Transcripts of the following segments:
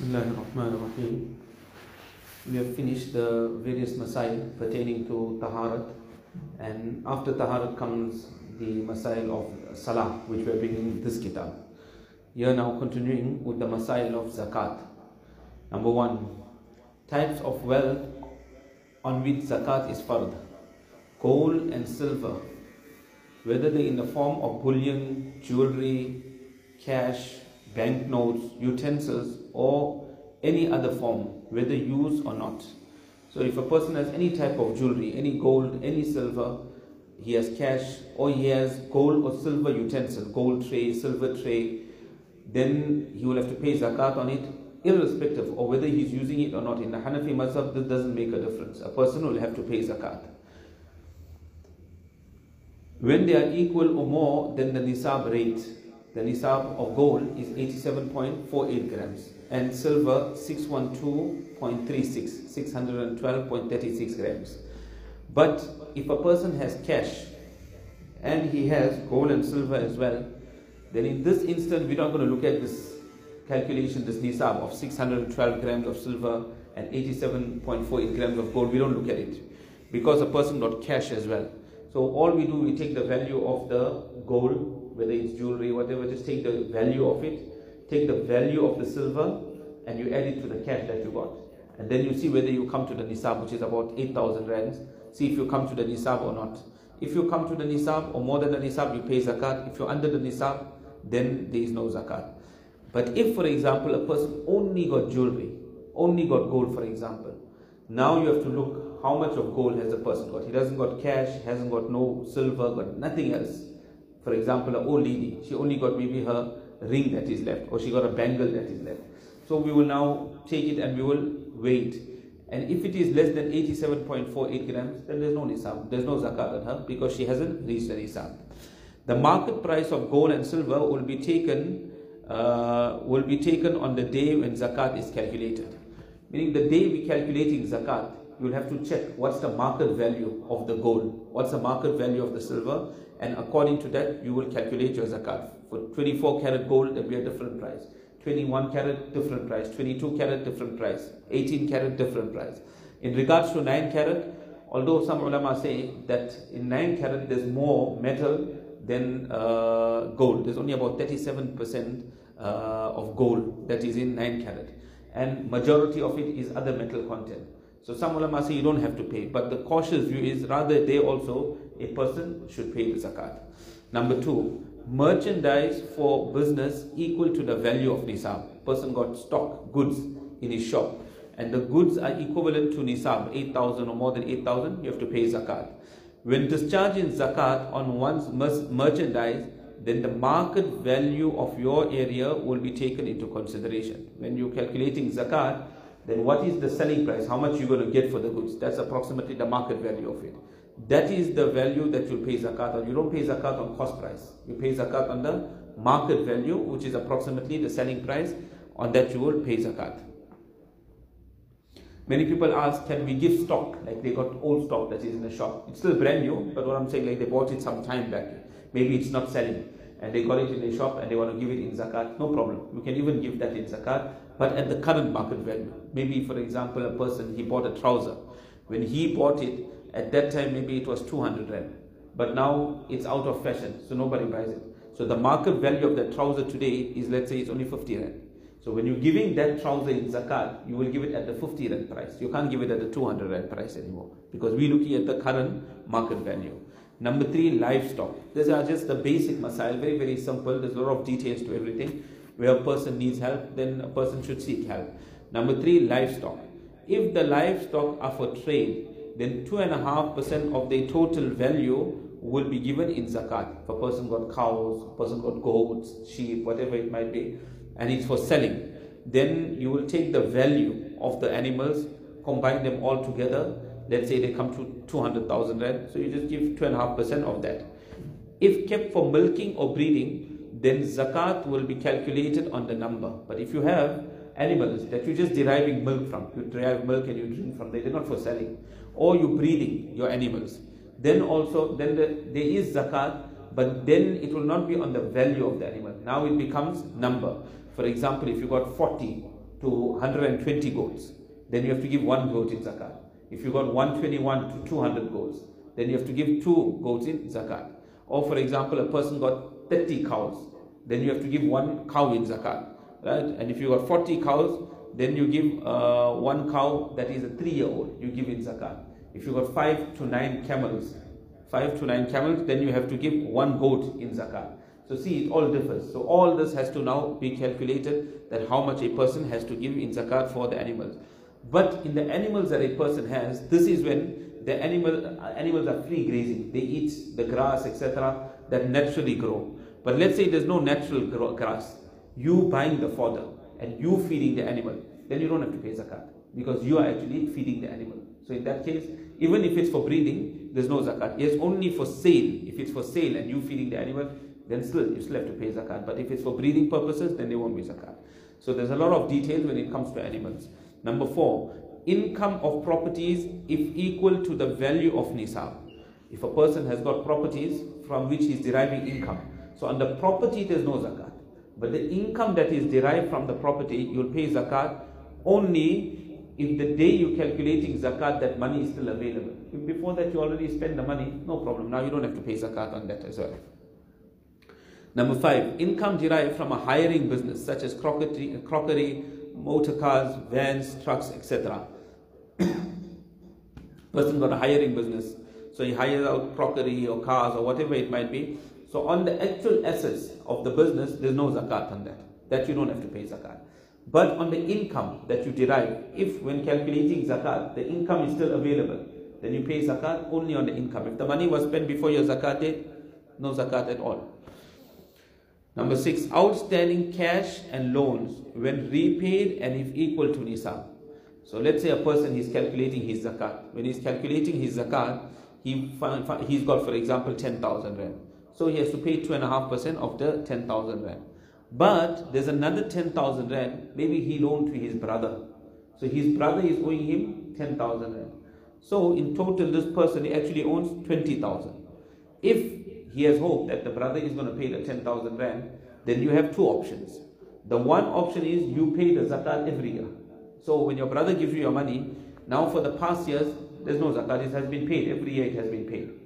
Bismillah ar-Rahman ar-Rahim. We have finished the various masail pertaining to taharat and after taharat comes the masail of salah which we are bringing in this kitab. Here now continuing with the masail of zakat. Number one, types of wealth on which zakat is fard. Gold and silver, whether they in the form of bullion, jewelry, cash, banknotes, utensils, or any other form, whether used or not. So, if a person has any type of jewelry, any gold, any silver, he has cash, or he has gold or silver utensil, gold tray, silver tray, then he will have to pay zakat on it, irrespective of whether he's using it or not. In the Hanafi Mazhab, this doesn't make a difference. A person will have to pay zakat. When they are equal or more than the nisab rate, the nisab of gold is 87.48 grams and silver 612.36, 612.36 grams. But if a person has cash and he has gold and silver as well, then in this instant we're not going to look at this calculation, this nisab of 612 grams of silver and 87.48 grams of gold. We don't look at it because a person got cash as well. So all we do, we take the value of the gold, whether it's jewelry, whatever, just take the value of it, take the value of the silver, and you add it to the cash that you got. And then you see whether you come to the nisab, which is about 8,000 rands. See if you come to the nisab or not. If you come to the nisab or more than the nisab, you pay zakat. If you're under the nisab, then there is no zakat. But if, for example, a person only got jewelry, only got gold, for example, now you have to look how much of gold has the person got. He doesn't got cash, hasn't got no silver, got nothing else. For example, an old lady, she only got maybe her ring that is left, or she got a bangle that is left. So we will now take it and we will wait. And if it is less than 87.48 grams, then there's no nisab, there's no zakat on her because she hasn't reached the nisab. The market price of gold and silver will be taken uh, will be taken on the day when zakat is calculated. Meaning the day we calculating zakat, you will have to check what's the market value of the gold, what's the market value of the silver, and according to that you will calculate your zakat. For 24 karat gold, there will be a different price. 21 karat, different price, 22 karat, different price, 18 karat, different price. In regards to 9 karat, although some ulama say that in 9 karat there's more metal than uh, gold, there's only about 37% uh, of gold that is in 9 karat. and majority of it is other metal content. So some ulama say you don't have to pay, but the cautious view is rather they also a person should pay the zakat. Number two, merchandise for business equal to the value of nisab. Person got stock goods in his shop, and the goods are equivalent to nisab, 8,000 or more than 8,000, you have to pay zakat. When discharging zakat on one's merchandise, then the market value of your area will be taken into consideration. When you're calculating zakat, then what is the selling price? How much you're going to get for the goods? That's approximately the market value of it. That is the value that you'll pay zakat on. You don't pay zakat on cost price. You pay zakat on the market value, which is approximately the selling price. On that you will pay zakat. Many people ask, can we give stock? Like they got old stock that is in the shop. It's still brand new, but what I'm saying, like they bought it some time back. Maybe it's not selling. And they got it in the shop and they want to give it in zakat. No problem. You can even give that in zakat, but at the current market value. Maybe, for example, a person, he bought a trouser. When he bought it, at that time maybe it was 200 rand. But now it's out of fashion, so nobody buys it. So the market value of that trouser today is, let's say, it's only 50 rand. So when you're giving that trouser in zakat, you will give it at the 50 rand price. You can't give it at the 200 rand price anymore because we're looking at the current market value. Number three, livestock. These are just the basic masail, very, very simple. There's a lot of details to everything. Where a person needs help, then a person should seek help. Number three, livestock. If the livestock are for trade, then 2.5% of the total value will be given in zakat. If a person got cows, a person got goats, sheep, whatever it might be, and it's for selling, then you will take the value of the animals, combine them all together. Let's say they come to 200,000 rand, so you just give 2.5% of that. If kept for milking or breeding, then zakat will be calculated on the number. But if you have animals that you're just deriving milk from, you derive milk and you drink from, them, they're not for selling, or you're breeding your animals, then also then the, there is zakat, but then it will not be on the value of the animal. Now it becomes number. For example, if you got 40 to 120 goats, then you have to give one goat in zakat. If you got 121 to 200 goats, then you have to give two goats in zakat. Or for example, a person got 30 cows, then you have to give one cow in zakat. Right? And if you got 40 cows, then you give uh, one cow that is a three-year-old, you give in zakat. If you got five to nine camels, five to nine camels, then you have to give one goat in zakat. So see, it all differs. So all this has to now be calculated that how much a person has to give in zakat for the animals. But in the animals that a person has, this is when the animal animals are free grazing. They eat the grass, etc., that naturally grow. But let's say there's no natural grass. You buying the fodder and you feeding the animal, then you don't have to pay zakat because you are actually feeding the animal. So in that case, even if it's for breeding, there's no zakat. Yes, only for sale. If it's for sale and you feeding the animal, then still you still have to pay zakat. But if it's for breeding purposes, then there won't be zakat. So there's a lot of details when it comes to animals. Number four, income of properties if equal to the value of nisab. If a person has got properties from which he is deriving income, so the property there's no zakat. But the income that is derived from the property, you'll pay zakat only if the day you're calculating zakat, that money is still available. If before that you already spend the money, no problem. Now you don't have to pay zakat on that as well. Number five, income derived from a hiring business such as crockery, crockery motor cars, vans, trucks, etc. Person got a hiring business, so he hires out crockery or cars or whatever it might be. So on the actual assets of the business, there's no zakat on that. That you don't have to pay zakat. But on the income that you derive, if when calculating zakat, the income is still available, then you pay zakat only on the income. If the money was spent before your zakat date, no zakat at all. Number six, outstanding cash and loans when repaid and if equal to nisab. So let's say a person is calculating his zakat. When he's calculating his zakat, he he's got, for example, 10,000 rand. So he has to pay 2.5% of the 10,000 rand. But there's another 10,000 rand, maybe he loaned to his brother. So his brother is owing him 10,000 rand. So in total, this person actually owns 20,000. If he has hope that the brother is going to pay the 10,000 rand, then you have two options. The one option is you pay the zakat every year. So when your brother gives you your money, now for the past years, there's no zakat, it has been paid. Every year it has been paid.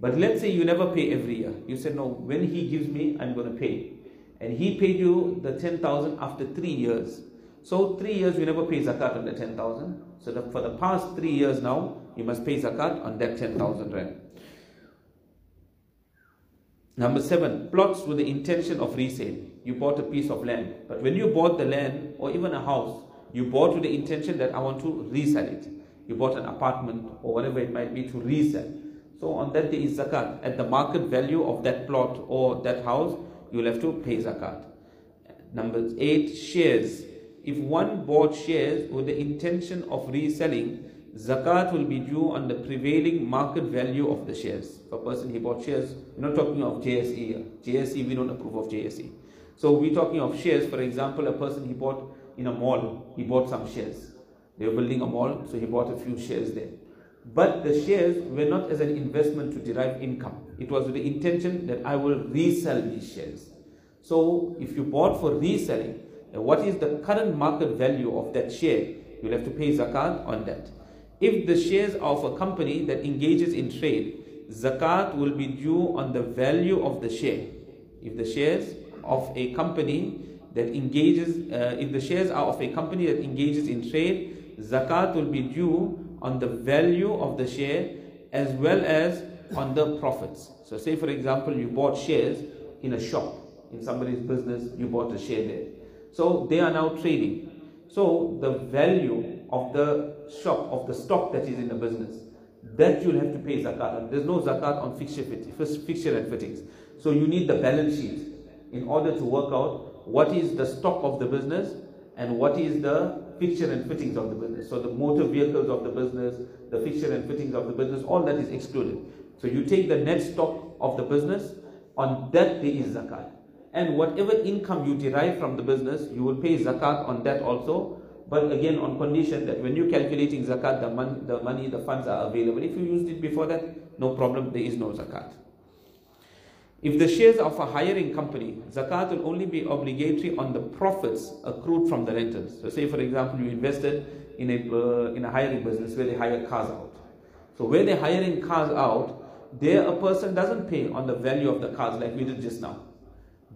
But let's say you never pay every year. You said, no, when he gives me, I'm going to pay. And he paid you the 10,000 after three years. So three years you never pay zakat on the 10,000. So the, for the past three years now, you must pay zakat on that 10,000 rand. Number seven, plots with the intention of resale. You bought a piece of land, but when you bought the land or even a house, you bought with the intention that I want to resell it. You bought an apartment or whatever it might be to resell. So on that day is zakat. At the market value of that plot or that house, you'll have to pay zakat. Number eight, shares. If one bought shares with the intention of reselling, zakat will be due on the prevailing market value of the shares. For a person he bought shares, we're not talking of JSE. JSE, we don't approve of JSE. So we're talking of shares, for example, a person he bought in a mall, he bought some shares. They were building a mall, so he bought a few shares there. But the shares were not as an investment to derive income. It was with the intention that I will resell these shares. So if you bought for reselling, what is the current market value of that share? You'll have to pay zakat on that. If the shares of a company that engages in trade, zakat will be due on the value of the share. If the shares of a company that engages, uh, if the shares are of a company that engages in trade, zakat will be due on the value of the share as well as on the profits. So say for example you bought shares in a shop, in somebody's business, you bought a share there. So they are now trading. So the value of the shop, of the stock that is in the business, that you'll have to pay zakat on. There's no zakat on fixture, fixture and fittings. So you need the balance sheet in order to work out what is the stock of the business and what is the fixture and fittings of the business. So the motor vehicles of the business, the fixture and fittings of the business, all that is excluded. So you take the net stock of the business, on that there is zakat. And whatever income you derive from the business, you will pay zakat on that also but again on condition that when you're calculating zakat, the, mon- the money, the funds are available. If you used it before that, no problem, there is no zakat. If the shares of a hiring company, zakat will only be obligatory on the profits accrued from the rentals. So, say for example, you invested in a uh, in a hiring business where they hire cars out. So, where they're hiring cars out, there a person doesn't pay on the value of the cars like we did just now.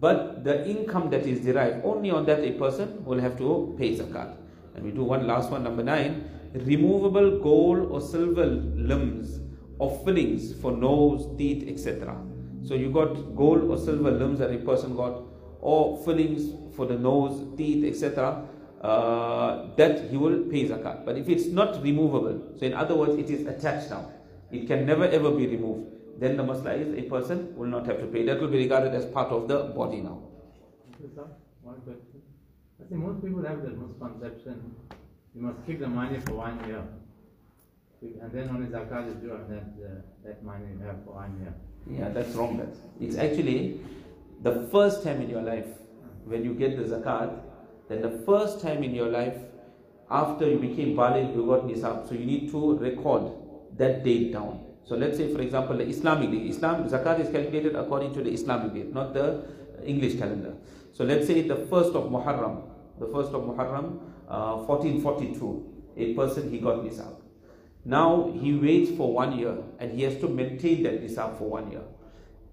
But the income that is derived only on that a person will have to pay zakat. And we do one last one, number nine. Removable gold or silver limbs or fillings for nose, teeth, etc. So you got gold or silver limbs that a person got, or fillings for the nose, teeth, etc. Uh, that he will pay zakat. But if it's not removable, so in other words, it is attached now, it can never ever be removed. Then the masla is a person will not have to pay. That will be regarded as part of the body now. One question. I think most people have the misconception you must keep the money for one year. And then only zakat is due on that, uh, that money you have for one year. Yeah, that's wrong. That it's actually the first time in your life when you get the zakat. Then the first time in your life after you became baligh, you got nisab. So you need to record that date down. So let's say, for example, the Islamic date. Islam zakat is calculated according to the Islamic date, not the English calendar. So let's say the first of Muharram, the first of Muharram, uh, 1442. A person he got nisab. Now he waits for one year and he has to maintain that nisab for one year.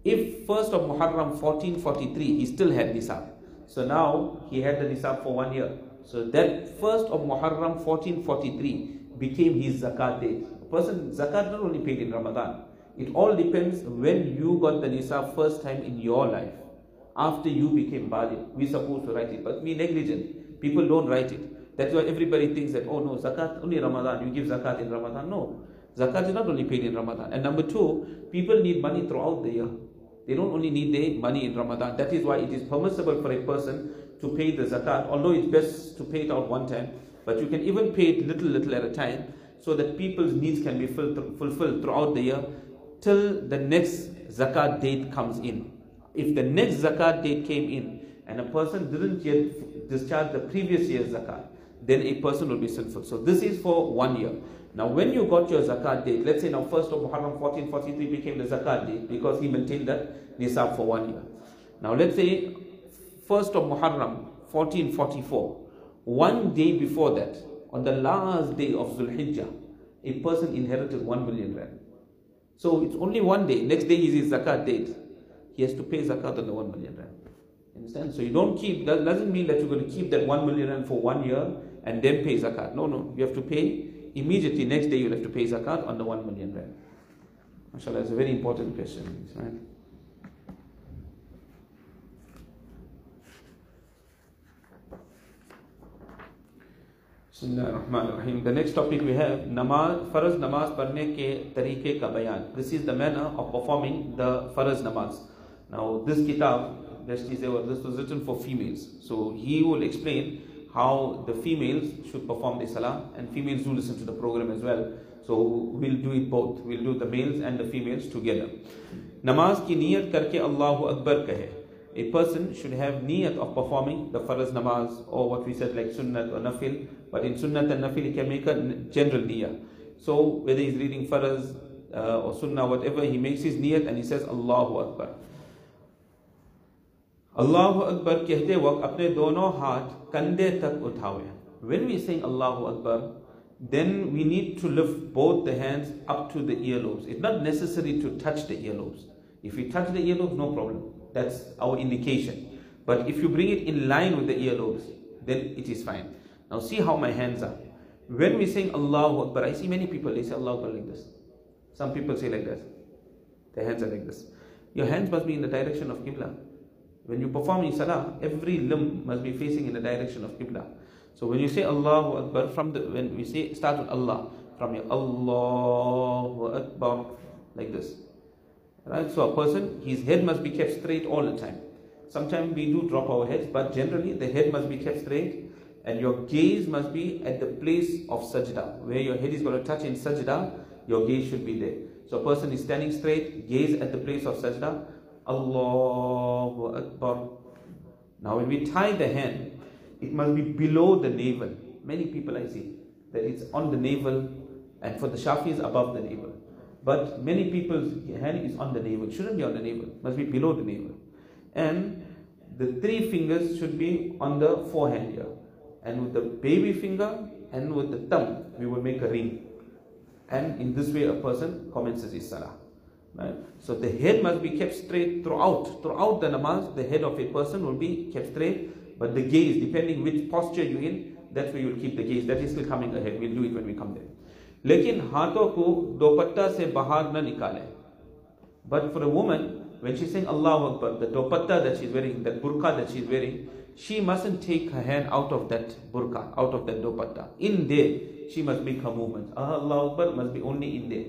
If first of Muharram 1443 he still had nisab, so now he had the nisab for one year. So that first of Muharram 1443 became his zakat date. A person zakat not only paid in Ramadan. It all depends when you got the nisab first time in your life. After you became baligh, we supposed to write it, but we negligent. People don't write it. That's why everybody thinks that, oh no, zakat only Ramadan, you give zakat in Ramadan. No, zakat is not only paid in Ramadan. And number two, people need money throughout the year. They don't only need the money in Ramadan. That is why it is permissible for a person to pay the zakat, although it's best to pay it out one time. But you can even pay it little, little at a time so that people's needs can be fulfilled throughout the year till the next zakat date comes in. If the next zakat date came in and a person didn't yet discharge the previous year's zakat, then a person will be sinful. So this is for one year. Now when you got your zakat date, let's say now first of Muharram 1443 became the zakat date because he maintained that nisab for one year. Now let's say first of Muharram 1444, one day before that, on the last day of Zulhijjah, a person inherited 1 million rand. So it's only one day. Next day is his zakat date. He has to pay zakat on the 1 million rand. Understand? So you don't keep, that doesn't mean that you're going to keep that 1 million rand for one year and then pay zakat. No, no. You have to pay immediately. Next day you'll have to pay zakat on the 1 million rand. MashaAllah, it's a very important question. Right? The next topic we have namaz, faraz namaz parne ke tariqe ka bayan. This is the manner of performing the faraz namaz. Now this kitab, this was written for females. So he will explain how the females should perform the salah and females do listen to the program as well. So we'll do it both. We'll do the males and the females together. Namaz ki niyat karke Allahu Akbar kahe. A person should have niyat of performing the faraz namaz or what we said like sunnat or nafil. But in sunnat and nafil he can make a general niyat. So whether he's reading faraz uh, or sunnah, whatever, he makes his niyat and he says Allahu Akbar. Allahu Akbar कहते वक्त अपने दोनों हाथ कंधे तक उठावे when we sing Allahu Akbar then we need to lift both the hands up to the earlobes it's not necessary to touch the earlobes if we touch the earlobes no problem that's our indication but if you bring it in line with the earlobes then it is fine now see how my hands are when we sing Allahu Akbar I see many people they say Allahu Akbar like this some people say like this their hands are like this your hands must be in the direction of Qibla when you perform in salah, every limb must be facing in the direction of Qibla. So when you say Allahu Akbar, from the when we say start with Allah, from your Allahu Akbar, like this. Right? So a person, his head must be kept straight all the time. Sometimes we do drop our heads, but generally the head must be kept straight and your gaze must be at the place of sajda. Where your head is going to touch in sajda, your gaze should be there. So a person is standing straight, gaze at the place of sajda, Allahu Akbar. Now when we tie the hand, it must be below the navel. Many people I see that it's on the navel and for the Shafis above the navel. But many people's hand is on the navel. It shouldn't be on the navel. Must be below the navel. And the three fingers should be on the forehand here. And with the baby finger and with the thumb, we will make a ring. And in this way, a person commences his salah. Right? So the head must be kept straight throughout. Throughout the namaz, the head of a person will be kept straight, but the gaze, depending which posture you're in, that's where you'll keep the gaze. That is still coming ahead. We'll do it when we come there. लेकिन हाथों को दोपट्टा से बाहर न निकालें. But for a woman, when she's saying Allah Akbar, the dopatta that she's wearing, that burqa that she's wearing, she mustn't take her hand out of that burqa, out of that dopatta. In there, she must make her movements. Allah Akbar must be only in there.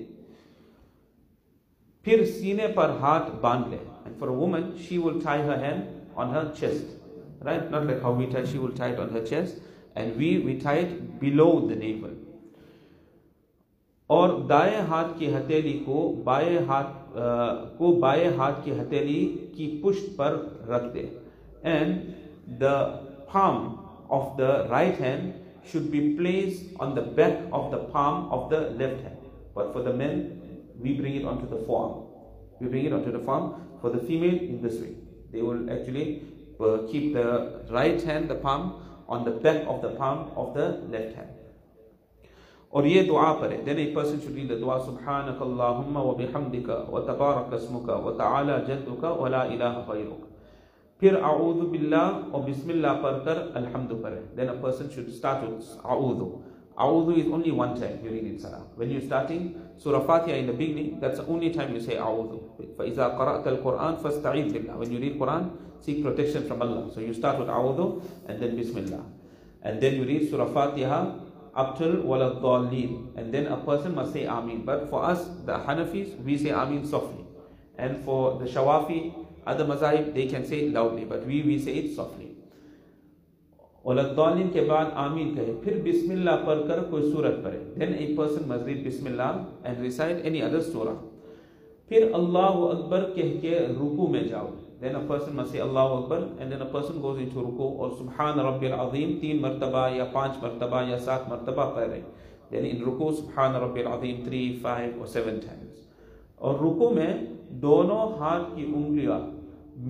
پھر سینے پر ہاتھ باندھ لے۔ And for women she will tie her hand on her chest right not like how we tie she will tie on her chest and we we tie below the navel اور دائیں ہاتھ کی ہتیلی کو بائیں ہاتھ کو بائیں ہاتھ کی ہتیلی کی پشت پر رکھ دے۔ And the palm of the right hand should be place on the back of the palm of the left hand for the man we bring it onto the form. We bring it onto the form for the female in this way. They will actually uh, keep the right hand, the palm, on the back of the palm of the left hand. Or ye dua pare. Then a person should read the dua Subhanakallahumma wa bihamdika wa tabaraka smuka wa ta'ala jadduka wa la ilaha khayruk. Phir a'udhu billah wa bismillah parkar alhamdu. Then a person should start with a'udhu. A'udhu is only one time during in salah. When you're starting, Surah Fatiha in the beginning, that's the only time you say A'udhu. فَإِذَا قَرَأْتَ الْقُرْآنَ فَاسْتَعِذْ بِاللَّهِ When you read Quran, seek protection from Allah. So you start with A'udhu and then Bismillah. And then you read Surah Fatiha up till Waladhalleen. And then a person must say Ameen. But for us, the Hanafis, we say Ameen softly. And for the Shawafi, other mazahib, they can say it loudly. But we, we say it softly. ولدالین کے بعد آمین کہے، پھر بسم اللہ پڑھ کر کوئی سورت پڑھے۔ دین اے پرسن مزید بسم اللہ اینڈ ریسائڈ اینی ادر سورہ پھر اللہ اکبر کہہ کے رکو میں جاؤ۔ دین اے پرسن مسے اللہ اکبر and then a person goes in رکو اور سبحان رب العظیم تین مرتبہ یا پانچ مرتبہ یا سات مرتبہ پڑھ رہے۔ دین ان رکو سبحان رب العظیم تھری فائیو اور سیون ٹائمز اور رکو میں دونوں ہاتھ کی انگلیاں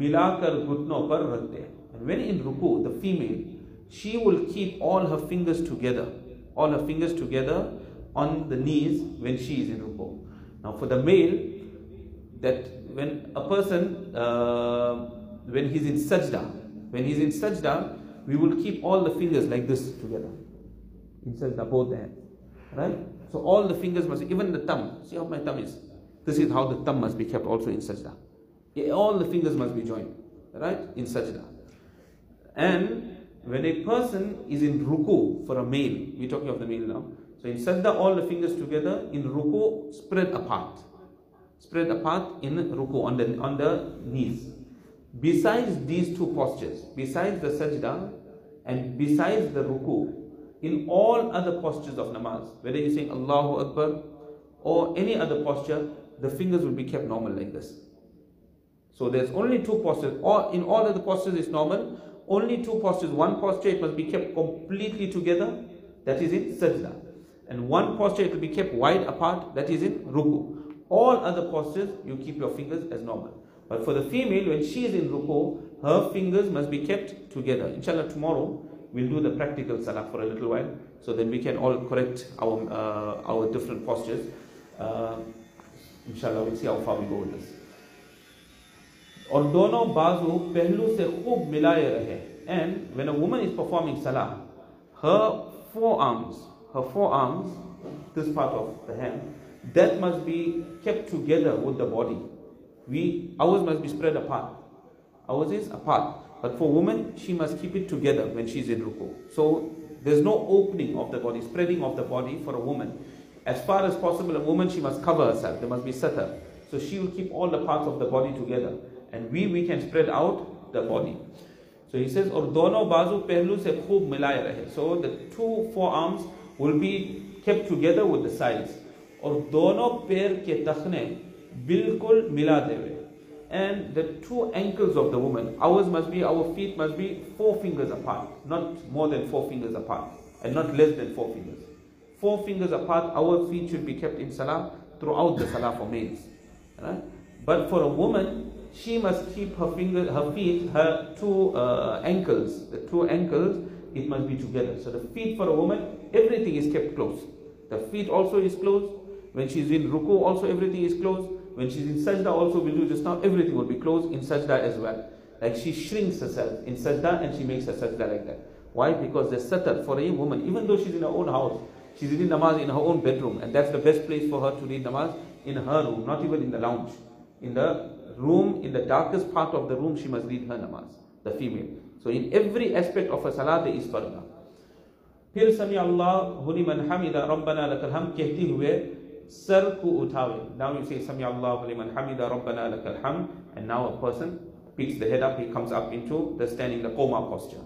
ملا کر گھٹنوں پر رکھ دیں وین ان رکو the female she will keep all her fingers together, all her fingers together on the knees when she is in ruku. Now, for the male, that when a person, uh, when he's in sajda, when he's in sajda, we will keep all the fingers like this together. In sajda, both hands. Right? So all the fingers must, even the thumb, see how my thumb is? This is how the thumb must be kept also in sajda. All the fingers must be joined, right? In sajda. And when a person is in ruku for a male, we're talking of the male now. So in sajda, all the fingers together. In ruku, spread apart. Spread apart in ruku on the on the knees. Besides these two postures, besides the sajda and besides the ruku, in all other postures of namaz, whether you're saying Allahu Akbar or any other posture, the fingers will be kept normal like this. So there's only two postures. Or in all other postures it's normal only two postures. One posture it must be kept completely together, that is in sajda. And one posture it will be kept wide apart, that is in ruku. All other postures you keep your fingers as normal. But for the female, when she is in ruku, her fingers must be kept together. Inshallah, tomorrow we'll do the practical salah for a little while, so then we can all correct our uh, our different postures. Uh, inshallah, we'll see how far we go with this. और दोनों बाजू पहलू से खूब मिलाए रहे and when a woman is performing सलाह her forearms her forearms this part of the hand that must be kept together with the body we ours must be spread apart ours is apart but for woman she must keep it together when she's in ruku so there's no opening of the body spreading of the body for a woman as far as possible a woman she must cover herself there must be satar so she will keep all the parts of the body together and we we can spread out the body so he says और दोनों बाजू पहलू से खूब मिलाए रहे so the two forearms will be kept together with the sides और दोनों पैर के तखने बिल्कुल मिला देवे and the two ankles of the woman ours must be our feet must be four fingers apart not more than four fingers apart and not less than four fingers four fingers apart our feet should be kept in salah throughout the salah for males. Right? But for a woman, she must keep her finger, her feet, her two uh, ankles, the two ankles, it must be together. So the feet for a woman, everything is kept close. The feet also is closed. When she's in ruku, also everything is closed. When she's in sajda, also we do just now, everything will be closed in sajda as well. Like she shrinks herself in sajda and she makes her sajda like that. Why? Because the satar for a woman, even though she's in her own house, she's reading namaz in her own bedroom, and that's the best place for her to read namaz in her room, not even in the lounge. In the room, in the darkest part of the room, she must read her namaz, the female. So in every aspect of her salah, there is farda. फिर man hamida Rabbana lakal ham kehti हम कहते हुए sir Now you say Sami समी अल्लाह man hamida Rabbana lakal ham, and now a person picks the head up he comes up into the standing the qoma posture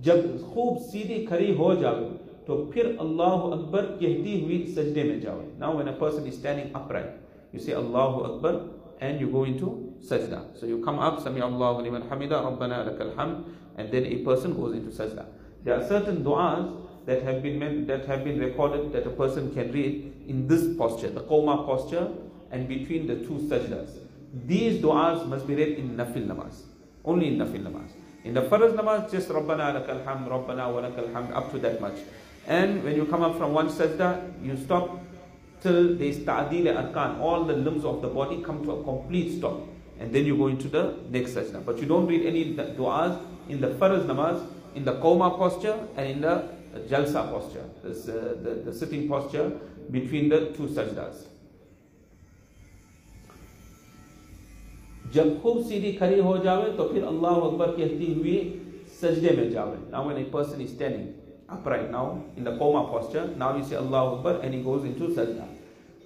जब खूब सीधी ho हो to तो Allahu akbar kehti hui sajde mein में Now when a person is standing upright, you say Allahu akbar and you go into sajda. So you come up sami Allahu liman hamida rabbana lakal hamd and then a person goes into sajda. There are certain du'as that have been meant, that have been recorded that a person can read in this posture the qoma posture and between the two sajdas. These du'as must be read in nafil namaz only in nafil namaz. In the Farz namaz, just Rabbana lakal hamd, Rabbana wa up to that much. And when you come up from one sajda, you stop till there's the arkan, all the limbs of the body come to a complete stop. And then you go into the next sajda. But you don't read any du'as in the faraz namaz, in the qoma posture, and in the jalsa posture, uh, the, the sitting posture between the two sajdas. जब खूब सीधी खड़ी हो जावे तो फिर अल्लाह अकबर कहती हुई सजदे में जावे now when a person is upright now in the qoma posture. Now you say Allah Akbar and he goes into sajda.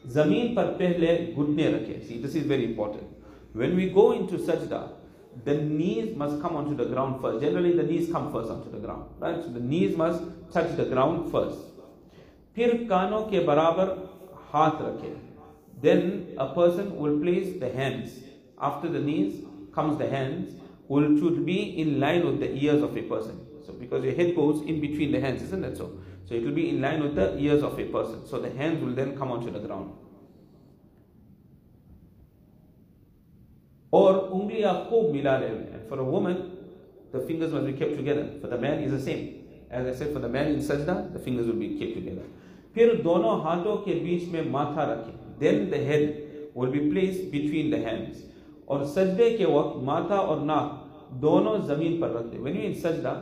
Zameen par pehle gudne rakhe. See, this is very important. When we go into sajda, the knees must come onto the ground first. Generally, the knees come first onto the ground, right? So the knees must touch the ground first. फिर कानों ke barabar haath rakhe. Then a person will place the hands. After the knees comes the hands, which should be in line with the ears of a person. so because your head goes in between the hands isn't it? So so it will be in line with the ears of a person. So the hands will then come onto the ground. اور انگلی آپ کو ملا رہے ہیں for a woman the fingers will be keep together for the man is a same as a said for the man in سجدہ the fingers will be keep together پھر دونوں ہاتھوں کے بیچ میں ماتھا رکھیں then the head will be place between the hands اور سجدے کے وقت ماتھا اور ناک دونوں زمین پر رکھ دیں وین یو ان سجدہ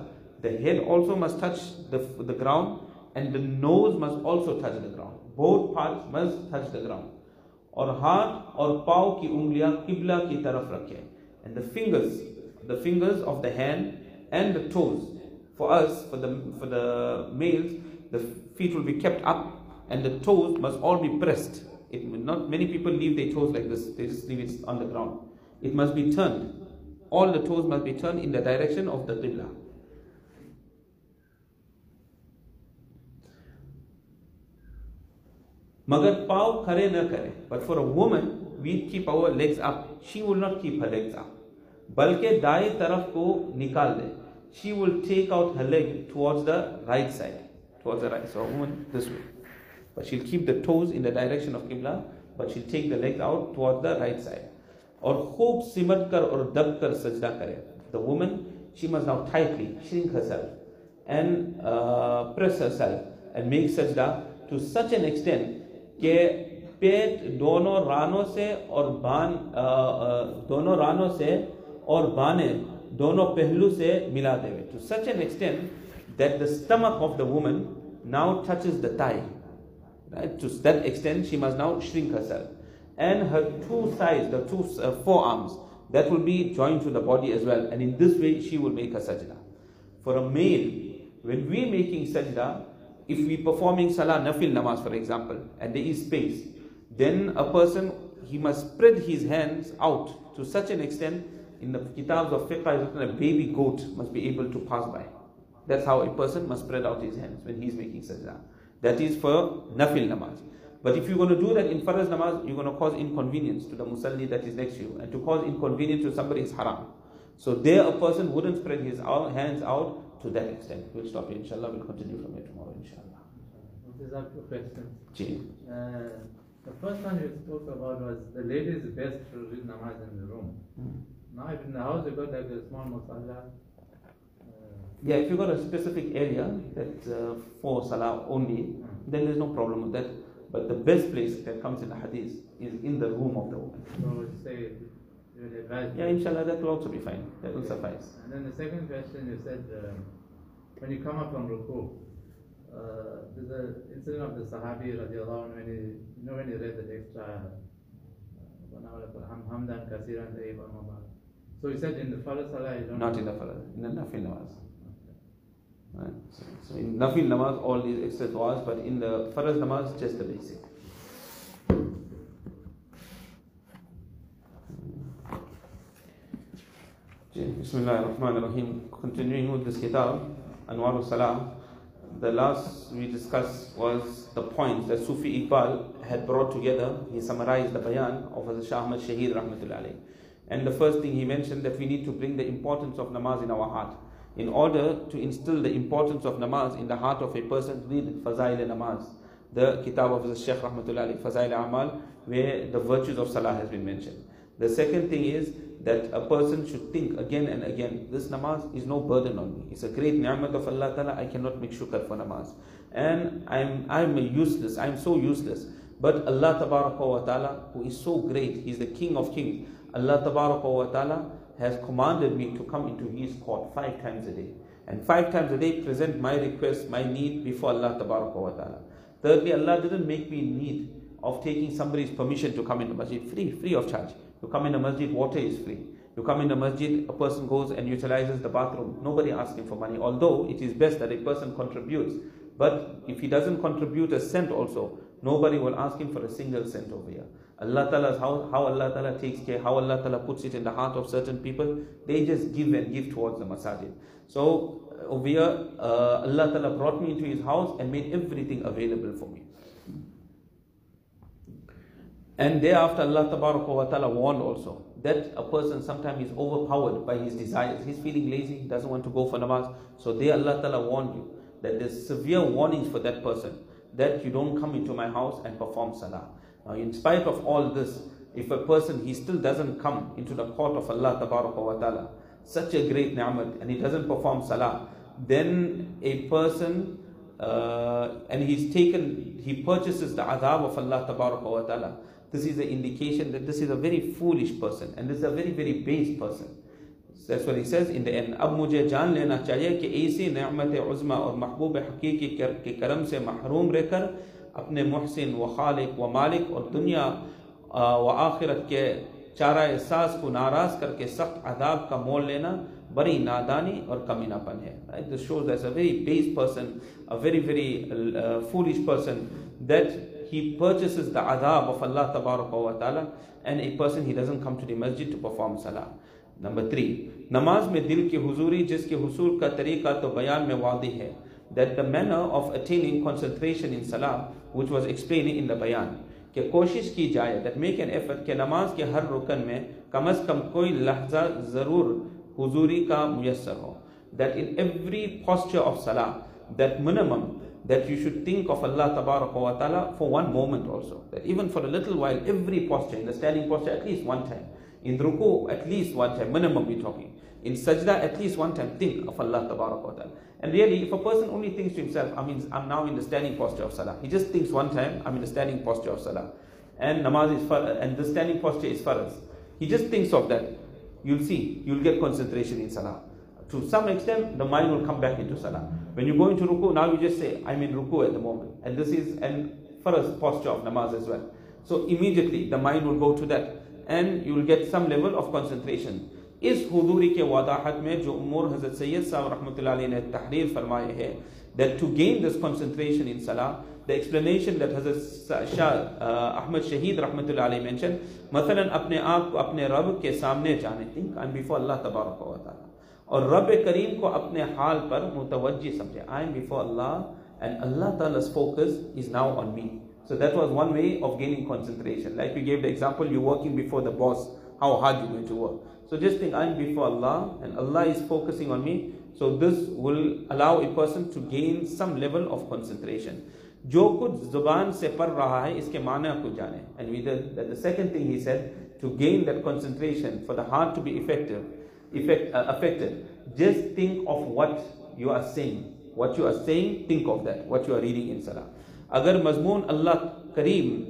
the head also must touch the, the ground and the nose must also touch the ground both parts must touch the ground और हाथ और पाव की उंगलियां किबला की तरफ रखें and the fingers the fingers of the hand and the toes for us for the for the males the feet will be kept up and the toes must all be pressed it not many people leave their toes like this they just leave it on the ground it must be turned. All the toes must be turned in the direction of the Qibla. مگر پاؤ کھڑے نہ کرے but for a woman ویت کی power legs up she will not keep her legs up بلکہ دائیں طرف کو نکال دے she will take out her leg towards the right side towards the right so woman this way but shall keep the toes in the direction of قبلہ but shall take the leg out toward the right side اور خوب سمٹ کر اور دب کر سجدہ کرے۔ The woman she must now tightly shrink herself and press herself and make سجدہ ٹو سچ این ایکسٹینٹ कि पेट दोनों रानों से और बान दोनों रानों से और बाने दोनों पहलू से मिला देवे to such an extent that the stomach of the woman now touches the thigh right to that extent she must now shrink herself and her two sides, the two uh, forearms, that will be joined to the body as well. And in this way, she will make a sajda. For a male, when we are making sajda, if we performing salah nafil namaz, for example, and there is space, then a person he must spread his hands out to such an extent. In the kitabs of fiqh, a baby goat must be able to pass by. That's how a person must spread out his hands when he is making sajda. That is for nafil namaz. But if you're going to do that in Farz namaz, you're going to cause inconvenience to the musalli that is next to you. And to cause inconvenience to somebody is haram. So there a person wouldn't spread his hands out to that extent. We'll stop here, inshallah. We'll continue from here tomorrow, inshallah. This is a question. Uh, The first one you spoke about was the lady is best to read namaz in the room. Now, if in the house you got like a small musalla, uh, Yeah, if you got a specific area that uh, for salah only, then there's no problem with that. But the best place that comes in the hadith is in the room of the woman. so say you advise. Yeah, inshallah, that will also be fine. That will suffice. And then the second question you said um, when you come up from ruku, uh, there's an incident of the Sahabi radiallahu anhu when he, you know when he read that extra uh, one hour for ham- hamdan kasiran tayyiban mubarak. So he said in the Farah Salah you don't Not in the farad, in the nafil namaz. Right. So, so in nafil namaz, all these extra du'as, but in the farad namaz, just the basic. Bismillah ar-Rahman ar-Rahim. Continuing with this kitab, Anwaar us Salaah. The last we discussed was the points that Sufi Iqbal had brought together. He summarized the bayan of Hazrat Shah Ahmad Shahid Rahmatullah alayhi. And the first thing he mentioned that we need to bring the importance of namaz in our heart. In order to instill the importance of namaz in the heart of a person, read Fazail namaz, the kitab of the Shaykh Rahmatullah alayhi, Fazail Amal, where the virtues of Salah has been mentioned. The second thing is that a person should think again and again, this namaz is no burden on me. It's a great ni'mat of Allah Ta'ala, I cannot make shukr for namaz. And I'm, I'm useless, I'm so useless. But Allah Ta'ala, who is so great, He's the King of Kings. Allah Ta'ala has commanded me to come into His court five times a day. And five times a day present my request, my need before Allah Ta'ala. Thirdly, Allah didn't make me need of taking somebody's permission to come into masjid free, free of charge. You come in the masjid, water is free. You come in the masjid, a person goes and utilizes the bathroom. Nobody asks him for money. Although it is best that a person contributes. But if he doesn't contribute a cent also, nobody will ask him for a single cent over here. Allah Ta'ala, how, how Allah Ta'ala takes care, how Allah Ta'ala puts it in the heart of certain people, they just give and give towards the masajid. So uh, over here, uh, Allah Ta'ala brought me into His house and made everything available for me. And thereafter, Allah wa ta'ala warned also that a person sometimes is overpowered by his desires. He's feeling lazy, he doesn't want to go for namaz. So there Allah Ta'ala warned you that there's severe warnings for that person that you don't come into my house and perform salah. Now, in spite of all this, if a person he still doesn't come into the court of Allah wa ta'ala, such a great ni'mat, and he doesn't perform salah, then a person uh, and he's taken, he purchases the adhab of Allah wa ta'ala. this is an indication that this is a very foolish person and this is a very very base person. That's what he says in the end. اب مجھے جان لینا چاہیے کہ ایسی نعمت عظمہ اور محبوب حقیقی کے کرم سے محروم رہ کر اپنے محسن و خالق و مالک اور دنیا و آخرت کے چارہ احساس کو ناراض کر کے سخت عذاب کا مول لینا بڑی نادانی اور کمینا پن ہے this shows that's a very base person a very very foolish person that he purchases the adab of Allah tabaraka wa ta'ala and a person he doesn't come to the masjid to perform salah. Number three, namaz mein dil ki huzuri jis ki husool ka tariqa to bayan mein wadi hai that the manner of attaining concentration in salah which was explained in the bayan کہ کوشش کی جائے that make an effort کہ نماز کے ہر رکن میں کم از کم کوئی لحظہ ضرور حضوری کا میسر ہو that in every posture of salah that minimum that you should think of Allah wa ta'ala for one moment also. That even for a little while, every posture, in the standing posture, at least one time. In ruku, at least one time, minimum we're talking. In sajda, at least one time, think of Allah wa ta'ala. And really, if a person only thinks to himself, I mean, I'm now in the standing posture of salah. He just thinks one time, I'm in the standing posture of salah. And namaz is far, and the standing posture is faraz. He just thinks of that. You'll see, you'll get concentration in salah to some extent, the mind will come back into salah. When you go into ruku, now you just say, I'm in ruku at the moment. And this is an first posture of namaz as well. So immediately the mind will go to that and you will get some level of concentration. اس حضوری کے وضاحت میں جو امور حضرت سید صاحب رحمت اللہ علیہ نے تحریر فرمائے ہیں that to gain this concentration in salah the explanation that حضرت شاہ احمد شہید رحمت اللہ علیہ mentioned مثلا اپنے آپ کو اپنے رب کے سامنے جانے think and before اللہ تبارک و تعالی اور رب کریم کو اپنے حال پر متوجہ سمجھے۔ آئی ایم بیفور اللہ اینڈ اللہ تعالیٰز focus is now on me so that was one way of gaining concentration like you give the example you working before the boss how hard you going to work so just think I am before Allah and Allah is focusing on me so this will allow a person to gain some level of concentration جو کچھ زبان سے پڑھ رہا ہے، اس کے معنی کو جانے۔ And whether the second thing he set to gain that concentration for the heart to be effective effect, uh, affected. Just think of what you are saying. What you are saying, think of that. What you are reading in salah. اگر مضمون اللہ کریم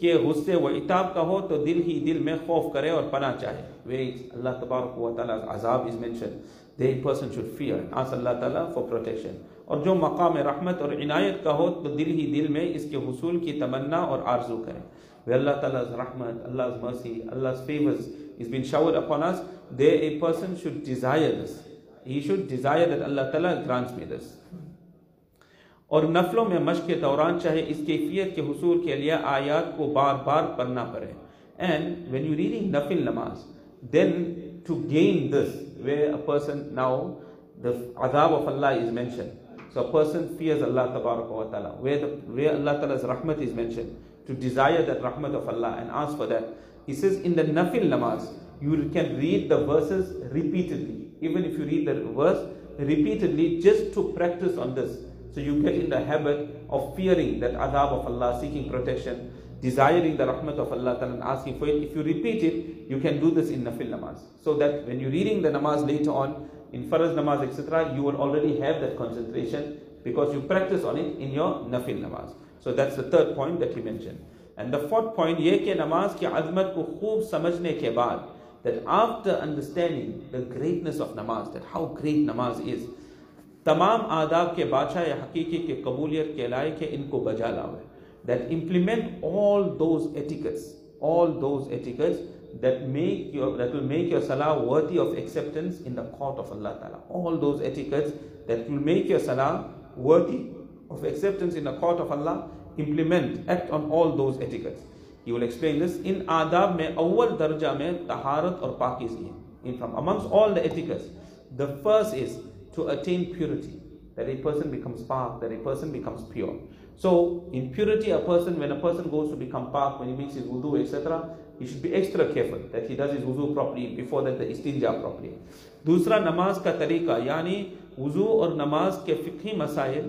کے غصے و اتاب کا ہو تو دل ہی دل میں خوف کرے اور پناہ چاہے ویری اللہ تبارک و تعالیٰ عذاب mentioned. The person should fear and ask اللہ تعالیٰ for protection اور جو مقام رحمت اور عنایت کا ہو تو دل ہی دل میں اس کے حصول کی تمنا اور آرزو کریں وہ اللہ تعالیٰ رحمت اللہ mercy Allah favours is being showered upon us, there a person should desire this. He should desire that Allah Ta'ala grants me this. اور نفلوں میں مشق کے دوران چاہے اس کیفیت کے حصول کے لیے آیات کو بار بار پڑھنا پڑے۔ اینڈ وین یو ریڈنگ نفل نماز then to gain this way a person now the عذاب of Allah is mention so person fears اللہ تبارک و تعالیٰ وے وے اللہ تعالیٰز رحمت is mention to desire that رحمت of Allah and ask for that He says in the nafil namaz, you can read the verses repeatedly. Even if you read the verse repeatedly, just to practice on this. So you get in the habit of fearing that adhab of Allah, seeking protection, desiring the rahmat of Allah and asking for it. If you repeat it, you can do this in nafil namaz. So that when you're reading the namaz later on, in faraz namaz, etc., you will already have that concentration because you practice on it in your nafil namaz. So that's the third point that he mentioned. Fourth point یہ کہ نماز کی عظمت کو خوب سمجھنے کے بعد تمام آداب کے بادشاہ یا حقیقی کے قبولیت کے لائق ہے ان کو بجا لاؤ۔ امپلیمنٹ اللہ تعالیٰ نماز کے فکری مسائل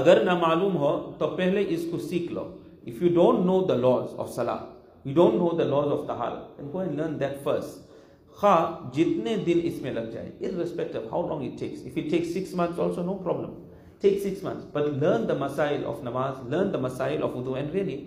अगर ना मालूम हो तो पहले इसको सीख लो If you don't know the laws of Salah, you don't know the laws of Taharat, then go and learn that first. खा जितने दिन इसमें लग जाए irrespective how long it takes if it takes six months also no problem take six months but learn the masail of namaz learn the masail of wudu and really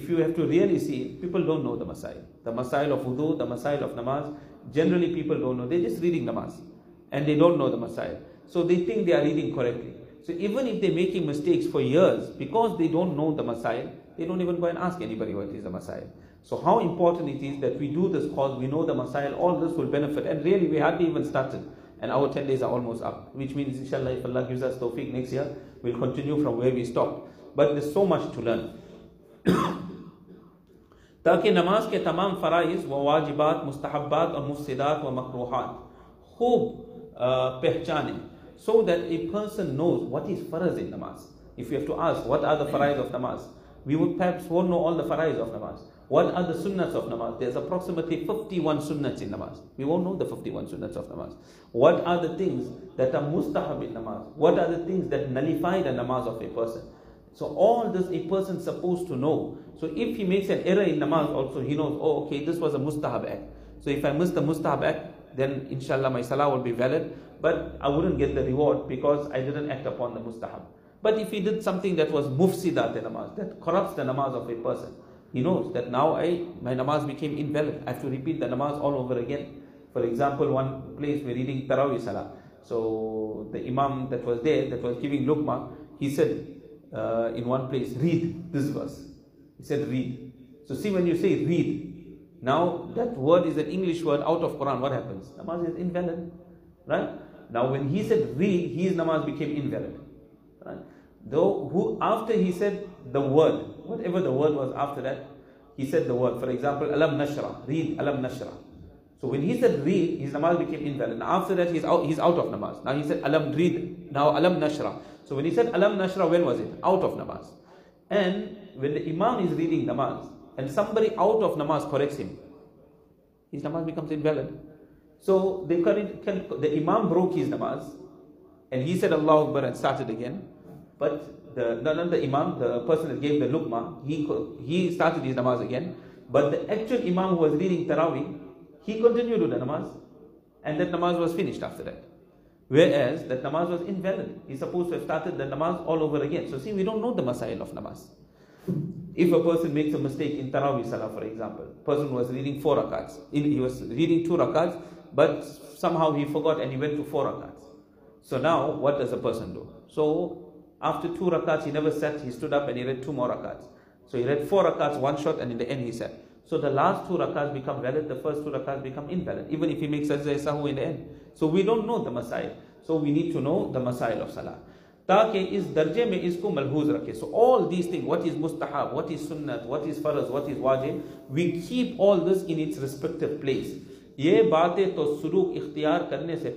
if you have to really see people don't know the masail the masail of wudu the masail of namaz generally people don't know they're just reading namaz and they don't know the masail so they think they are reading correctly So even if they're making mistakes for years, because they don't know the masail, they don't even go and ask anybody what is the masail. So how important it is that we do this cause, we know the masail, all this will benefit. And really, we hardly even started. And our 10 days are almost up, which means, inshallah, if Allah gives us tawfiq next year, we'll continue from where we stopped. But there's so much to learn. ताकि नमाज के tamam faraiz, व वाजिबात मुस्तहबात और wa व मकरूहत खूब so that a person knows what is faraz in namaz. If you have to ask what are the faraiz of namaz, we would perhaps won't know all the faraiz of namaz. What are the sunnats of namaz? There's approximately 51 sunnats in namaz. We won't know the 51 sunnats of namaz. What are the things that are mustahab in namaz? What are the things that nullify the namaz of a person? So all this a person supposed to know. So if he makes an error in namaz also, he knows, oh okay, this was a mustahab act. So if I miss the mustahab act, then inshallah my salah will be valid. But I wouldn't get the reward because I didn't act upon the mustahab. But if he did something that was mufsidat in namaz, that corrupts the namaz of a person, he knows that now I my namaz became invalid. I have to repeat the namaz all over again. For example, one place we're reading Tarawih Salah. So the Imam that was there, that was giving Luqma, he said uh, in one place, read this verse. He said, read. So see when you say read, now that word is an English word out of Quran, what happens? Namaz is invalid. Right? Now when he said read, his namaz became invalid. Right? Though who after he said the word, whatever the word was after that, he said the word. For example, Alam Nashra, read Alam Nashra. So when he said read, his namaz became invalid. And after that, he's out, he's out of namaz. Now he said Alam read, now Alam Nashra. So when he said Alam Nashra, when was it? Out of namaz. And when the Imam is reading namaz, and somebody out of namaz corrects him, his namaz becomes invalid. So they can, can, the Imam broke his namaz, and he said Allah Akbar and started again. But the not the Imam, the person that gave the lukma, he he started his namaz again. But the actual Imam who was reading Taraweeh, he continued with the namaz, and that namaz was finished after that. Whereas that namaz was invalid. He's supposed to have started the namaz all over again. So see, we don't know the masail of namaz. If a person makes a mistake in Taraweeh Salah, for example, person was reading four rakats, he was reading two rakats, but somehow he forgot and he went to four rakats. So now, what does a person do? So after two rakats, he never sat, he stood up and he read two more rakats. So he read four rakats, one shot, and in the end he sat. So the last two rakats become valid, the first two rakats become invalid, even if he makes sajda sahu in the end. So we don't know the masail. So we need to know the masail of salah. ताकि इस दर्जे में इसको मलहूज रखे so all these thing what is मुस्तहब what is सुन्नत what is फर्ज what is वाजिब we keep all this in its respective place باتیں تو سلوک اختیار کرنے سے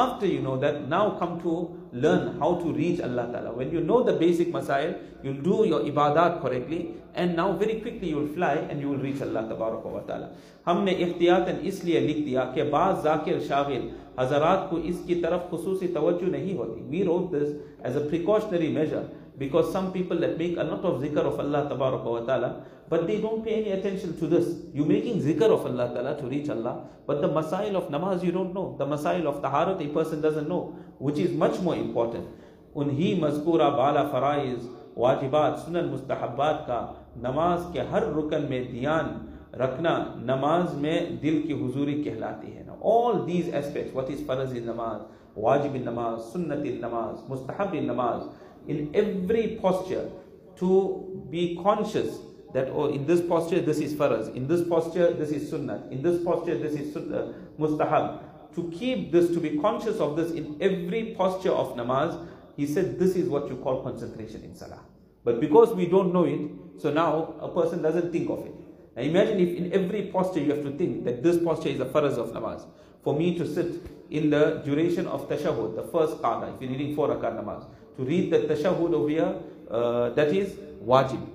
after you know that, now come to learn how to reach Allah Ta'ala. When you know the basic masail, you'll do your ibadat correctly, and now very quickly you'll fly and you'll reach Allah Ta'ala. ہم نے اختیاطاً اس لیے لکھ دیا کہ بعض ذاکر شاغل حضرات کو اس کی طرف خصوصی توجہ نہیں ہوتی. We wrote this as a precautionary measure. because some people that make a lot of zikr of Allah tabarak wa ta'ala, but they don't pay any attention to this. You're making zikr of Allah ta'ala to reach Allah, but the masail of namaz you don't know. The masail of taharat a person doesn't know, which is much more important. Unhi maskura bala farais, wajibat, sunan mustahabbat ka, namaz ke har rukan mein diyan, رکھنا نماز میں دل کی حضوری کہلاتی ہے all these aspects what is فرض نماز واجب نماز سنت نماز مستحب نماز in every posture to be conscious that oh, in this posture this is faraz, in this posture this is sunnah, in this posture this is sunnah, mustahab. To keep this, to be conscious of this in every posture of namaz, he said this is what you call concentration in salah. But because we don't know it, so now a person doesn't think of it. Now imagine if in every posture you have to think that this posture is a faraz of namaz. For me to sit in the duration of tashahud, the first qada, if you're reading four rakat namaz, to read the tashahud over here, uh, that is wajib.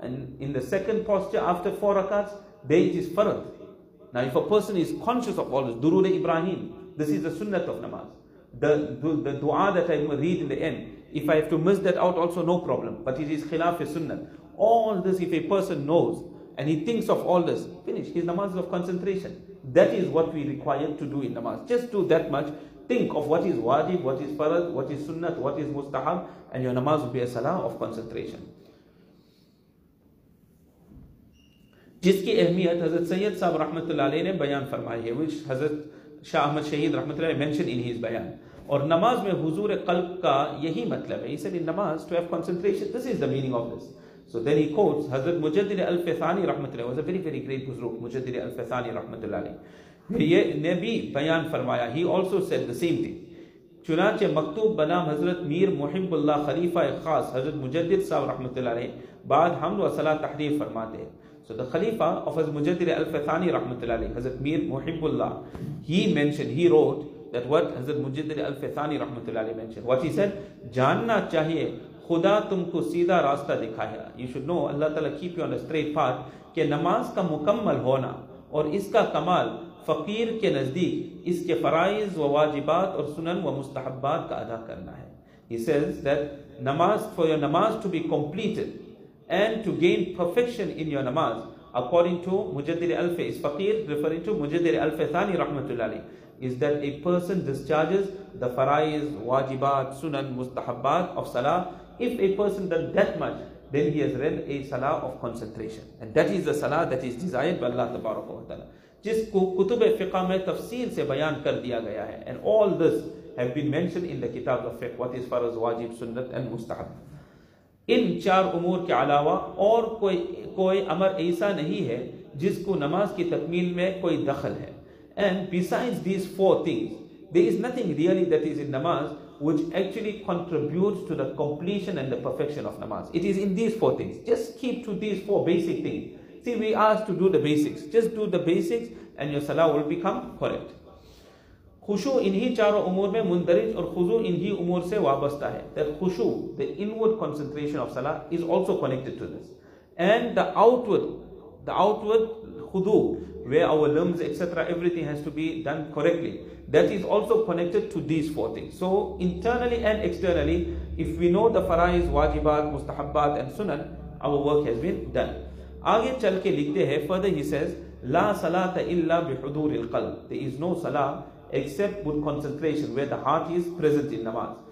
And in the second posture after four rakats, there it is farad. Now if a person is conscious of all this, Durud Ibrahim, this is the sunnat of namaz. The, the, the dua that I read in the end, if I have to miss that out also no problem, but it is khilaf sunnat. All this if a person knows and he thinks of all this, finish, his namaz is of concentration. That is what we require to do in namaz. Just do that much think of what is wajib, what is farad, what is sunnat, what is mustahab, and your namaz will be a salah of concentration. جس کی اہمیت حضرت سید صاحب رحمت اللہ علیہ نے بیان فرمائی ہے حضرت شاہ احمد شہید رحمت اللہ علیہ نے منشن انہی بیان۔ اور نماز میں حضور قلب کا یہی مطلب ہے اسے لیے نماز to have concentration this is the meaning of this so then he quotes حضرت مجدل الفیثانی رحمت اللہ was a very very great حضور مجدل الفیثانی رحمت اللہ علیہ۔ پھر یہ نے بھی بیان فرمایا he also said the same thing چنانچہ مکتوب بنام حضرت میر محب اللہ خلیفہ خاص حضرت مجدد صاحب رحمۃ اللہ علیہ بعد حمل و صلاح تحریر فرماتے ہیں۔ So the Khalifa of Hazrat Mujaddid al-Fathani rahmatullahi Hazrat Mir Muhibbullah, he mentioned, he wrote that what Hazrat Mujaddid al-Fathani rahmatullahi mentioned. What he said, Janna chahiye, خدا تم کو سیدھا راستہ دکھایا یو شوڈ نو اللہ تعالیٰ keep you on straight path کہ نماز کا مکمل ہونا اور اس کا کمال فقیر کے نزدیک واجبات اور ادا کرنا جس کو کتب فقہ میں تفصیل سے بیان کر دیا گیا ہے and all this have been mentioned in the kitab of fiqh what is farz wajib sunnat and mustahab ان چار امور کے علاوہ اور کوئی کوئی امر ایسا نہیں ہے جس کو نماز کی تکمیل میں کوئی دخل ہے and besides these four things there is nothing really that is in namaz which actually contributes to the completion and the perfection of namaz it is in these four things just keep to these four basic things See, we asked to do the basics. Just do the basics and your salah will become correct. खुशू इन्हीं चारों उमूर में मुंदरिज और खुजू इन्हीं उमूर से वाबस्ता है that खुशू the inward concentration of सलाह is also connected to this and the outward the outward खुदू where our limbs etc everything has to be done correctly that is also connected to these four things so internally and externally if we know the faraiz wajibat mustahabbat and sunan our work has been done آگے چل کے لکھتے ہیں further he Cs لا صلاة الا بحضور القلب there is no صلاة except with concentration where the heart is present in نماز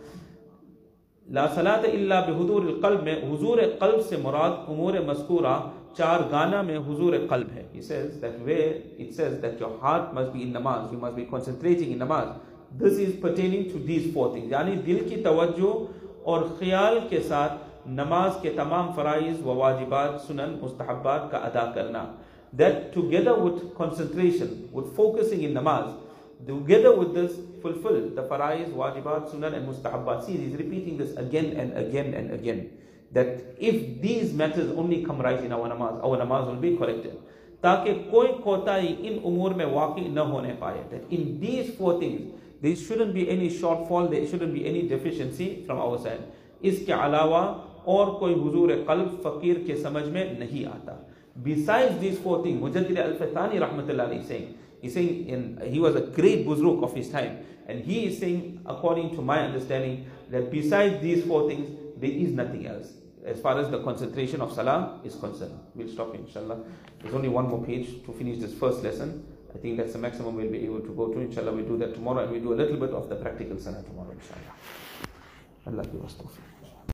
لا صلاة الا بحضور القلب میں حضور قلب سے مراد امور مذکورہ چار گانا میں حضور قلب ہے he says that where it says that your heart must be in نماز you must be concentrating in نماز this is pertaining to these four things یعنی دل کی توجہ اور خیال کے ساتھ نماز کے تمام فرائض و واجبات، سنن، مستحبات کا ادا کرنا۔ That together with concentration with focusing in نماز together with this fulfil the فرائض، واجبات، سنن and مستحبات says is repeating this again and again and again that if these matters only comprise in our نماز اور نماز ول بی کریکٹڈ تاکہ کوئی کوتاہی ان امور میں واقع نہ ہونے پائے۔ That in these four things there shouldn't be any shortfall there shouldn't be any deficiency from our side اس کے علاوہ और कोई हजूर कल्ब फ़कीर के समझ में नहीं आता। Besides these four things mujaddid alf-thani rahmatullah is saying he's saying he was a great buzruk of his time. And he is saying according to my understanding that besides these four things there is nothing else. As far as the concentration of salah is concerned. We'll stop inshallah. There's only one more page to finish this first lesson. I think that's the maximum we'll be able to go to. Inshallah we'll do that tomorrow and we'll do a little bit of the practical salah tomorrow inshallah. Allah give